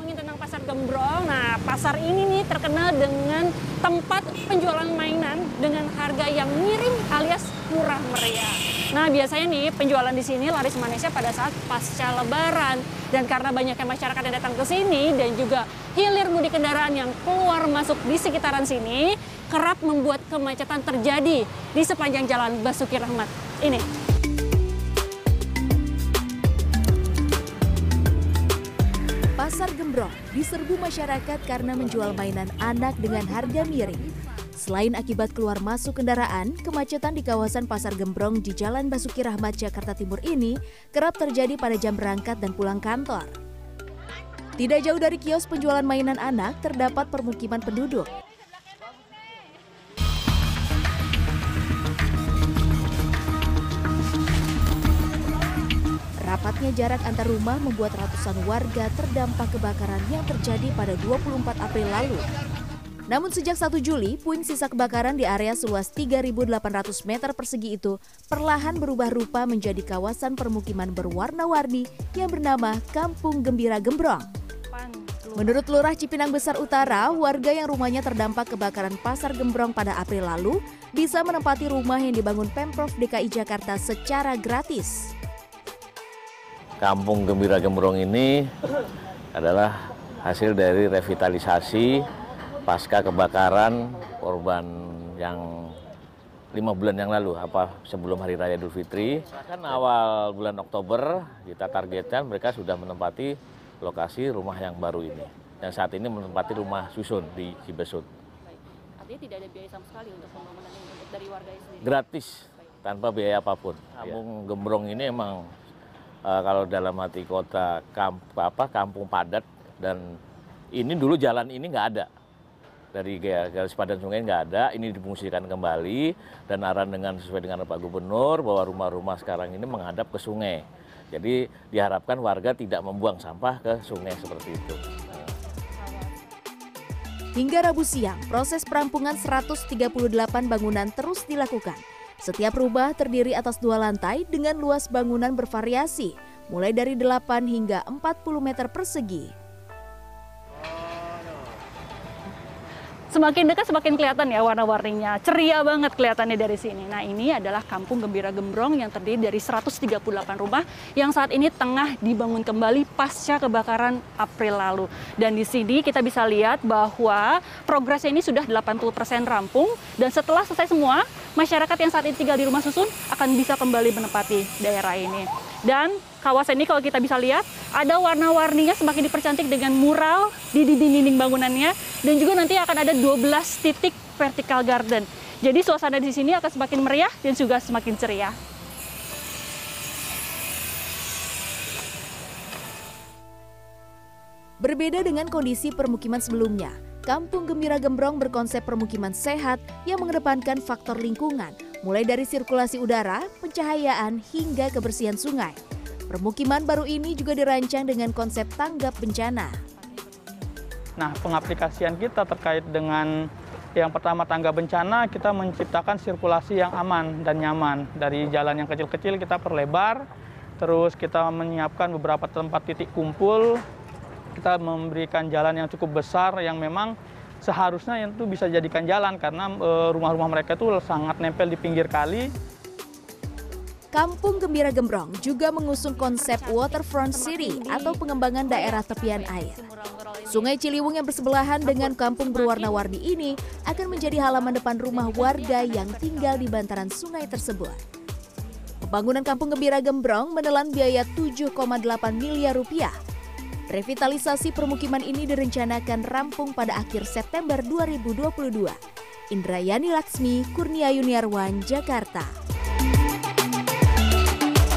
ngomongin tentang pasar Gembrong, nah pasar ini nih terkenal dengan tempat penjualan mainan dengan harga yang miring alias murah meriah. Nah biasanya nih penjualan di sini laris manisnya pada saat pasca lebaran. Dan karena banyaknya masyarakat yang datang ke sini dan juga hilir mudik kendaraan yang keluar masuk di sekitaran sini, kerap membuat kemacetan terjadi di sepanjang jalan Basuki Rahmat. Ini. Diserbu masyarakat karena menjual mainan anak dengan harga miring. Selain akibat keluar masuk kendaraan, kemacetan di kawasan Pasar Gembrong di Jalan Basuki Rahmat Jakarta Timur ini kerap terjadi pada jam berangkat dan pulang kantor. Tidak jauh dari kios penjualan mainan anak terdapat permukiman penduduk. Rapatnya jarak antar rumah membuat ratusan warga terdampak kebakaran yang terjadi pada 24 April lalu. Namun sejak 1 Juli, puing sisa kebakaran di area seluas 3.800 meter persegi itu perlahan berubah rupa menjadi kawasan permukiman berwarna-warni yang bernama Kampung Gembira Gembrong. Menurut Lurah Cipinang Besar Utara, warga yang rumahnya terdampak kebakaran Pasar Gembrong pada April lalu bisa menempati rumah yang dibangun Pemprov DKI Jakarta secara gratis. Kampung Gembira Gembrong ini adalah hasil dari revitalisasi pasca kebakaran korban yang lima bulan yang lalu, apa sebelum Hari Raya Idul Fitri. Kan awal bulan Oktober kita targetkan mereka sudah menempati lokasi rumah yang baru ini. Dan saat ini menempati rumah susun di Cibesut. Artinya tidak ada biaya sama sekali untuk pembangunan ini dari warga sendiri? Gratis, tanpa biaya apa pun. Kampung Gembrong ini emang uh, kalau dalam hati kota kamp, apa, kampung padat dan ini dulu jalan ini nggak ada. Dari garis padan sungai nggak ada ini difungsikan kembali dan arahan dengan sesuai dengan Pak Gubernur bahwa rumah-rumah sekarang ini menghadap ke sungai. Jadi diharapkan warga tidak membuang sampah ke sungai seperti itu. Hingga Rabu siang, proses perampungan 138 bangunan terus dilakukan setiap rumah terdiri atas dua lantai dengan luas bangunan bervariasi, mulai dari 8 hingga 40 meter persegi. Semakin dekat semakin kelihatan ya warna-warninya. Ceria banget kelihatannya dari sini. Nah ini adalah Kampung Gembira Gembrong yang terdiri dari 138 rumah yang saat ini tengah dibangun kembali pasca kebakaran April lalu. Dan di sini kita bisa lihat bahwa progresnya ini sudah 80% rampung dan setelah selesai semua, masyarakat yang saat ini tinggal di rumah susun akan bisa kembali menempati daerah ini. Dan kawasan ini kalau kita bisa lihat ada warna-warninya semakin dipercantik dengan mural di dinding-dinding bangunannya dan juga nanti akan ada 12 titik vertical garden. Jadi suasana di sini akan semakin meriah dan juga semakin ceria. Berbeda dengan kondisi permukiman sebelumnya, Kampung Gembira Gembrong berkonsep permukiman sehat yang mengedepankan faktor lingkungan, mulai dari sirkulasi udara, pencahayaan, hingga kebersihan sungai. Permukiman baru ini juga dirancang dengan konsep tanggap bencana. Nah, pengaplikasian kita terkait dengan yang pertama tangga bencana, kita menciptakan sirkulasi yang aman dan nyaman. Dari jalan yang kecil-kecil kita perlebar, terus kita menyiapkan beberapa tempat titik kumpul, kita memberikan jalan yang cukup besar yang memang seharusnya itu bisa jadikan jalan karena e, rumah-rumah mereka itu sangat nempel di pinggir kali. Kampung Gembira Gembrong juga mengusung konsep waterfront city atau pengembangan daerah tepian air. Sungai Ciliwung yang bersebelahan dengan kampung berwarna-warni ini akan menjadi halaman depan rumah warga yang tinggal di bantaran sungai tersebut. Pembangunan Kampung Gembira Gembrong menelan biaya 7,8 miliar rupiah Revitalisasi permukiman ini direncanakan rampung pada akhir September 2022. Indrayani Laksmi, Kurnia Yuniarwan, Jakarta.